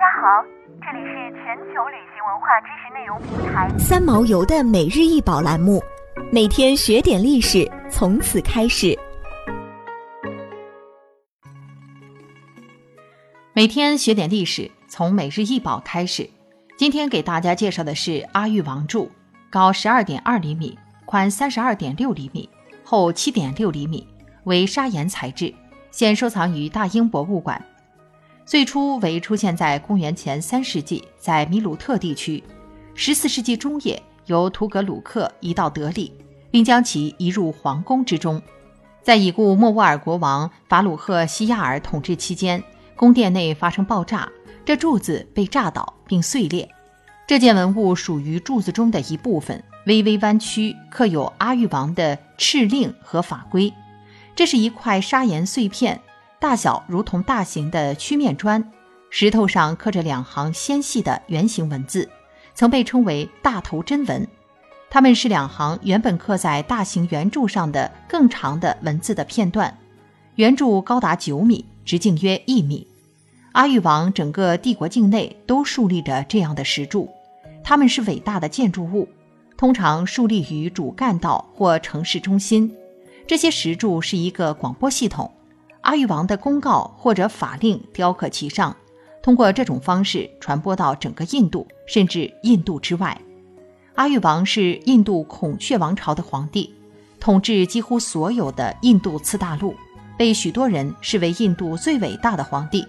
家好，这里是全球旅行文化知识内容平台三毛游的每日一宝栏目，每天学点历史，从此开始。每天学点历史，从每日一宝开始。今天给大家介绍的是阿育王柱，高十二点二厘米，宽三十二点六厘米，厚七点六厘米，为砂岩材质，现收藏于大英博物馆。最初为出现在公元前三世纪，在米鲁特地区。十四世纪中叶，由图格鲁克移到德里，并将其移入皇宫之中。在已故莫卧儿国王法鲁赫西亚尔统治期间，宫殿内发生爆炸，这柱子被炸倒并碎裂。这件文物属于柱子中的一部分，微微弯曲，刻有阿育王的敕令和法规。这是一块砂岩碎片。大小如同大型的曲面砖，石头上刻着两行纤细的圆形文字，曾被称为“大头针纹”。它们是两行原本刻在大型圆柱上的更长的文字的片段。圆柱高达九米，直径约一米。阿育王整个帝国境内都竖立着这样的石柱，它们是伟大的建筑物，通常竖立于主干道或城市中心。这些石柱是一个广播系统。阿育王的公告或者法令雕刻其上，通过这种方式传播到整个印度，甚至印度之外。阿育王是印度孔雀王朝的皇帝，统治几乎所有的印度次大陆，被许多人视为印度最伟大的皇帝。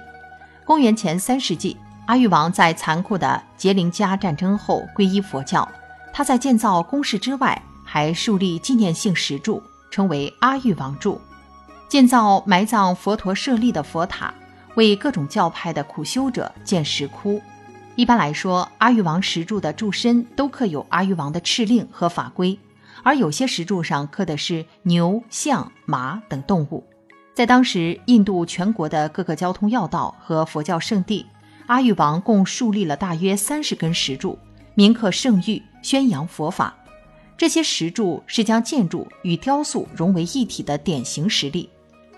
公元前三世纪，阿育王在残酷的杰林加战争后皈依佛教。他在建造宫室之外，还树立纪念性石柱，称为阿育王柱。建造埋葬佛陀舍利的佛塔，为各种教派的苦修者建石窟。一般来说，阿育王石柱的柱身都刻有阿育王的敕令和法规，而有些石柱上刻的是牛、象、马等动物。在当时印度全国的各个交通要道和佛教圣地，阿育王共树立了大约三十根石柱，铭刻圣谕，宣扬佛法。这些石柱是将建筑与雕塑融为一体的典型实例。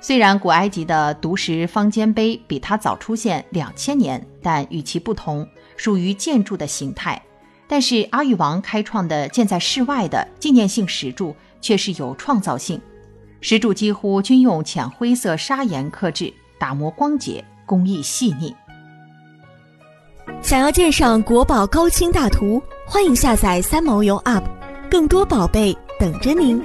虽然古埃及的独石方尖碑比它早出现两千年，但与其不同，属于建筑的形态。但是阿育王开创的建在室外的纪念性石柱却是有创造性，石柱几乎均用浅灰色砂岩刻制，打磨光洁，工艺细腻。想要鉴赏国宝高清大图，欢迎下载三毛游 App，更多宝贝等着您。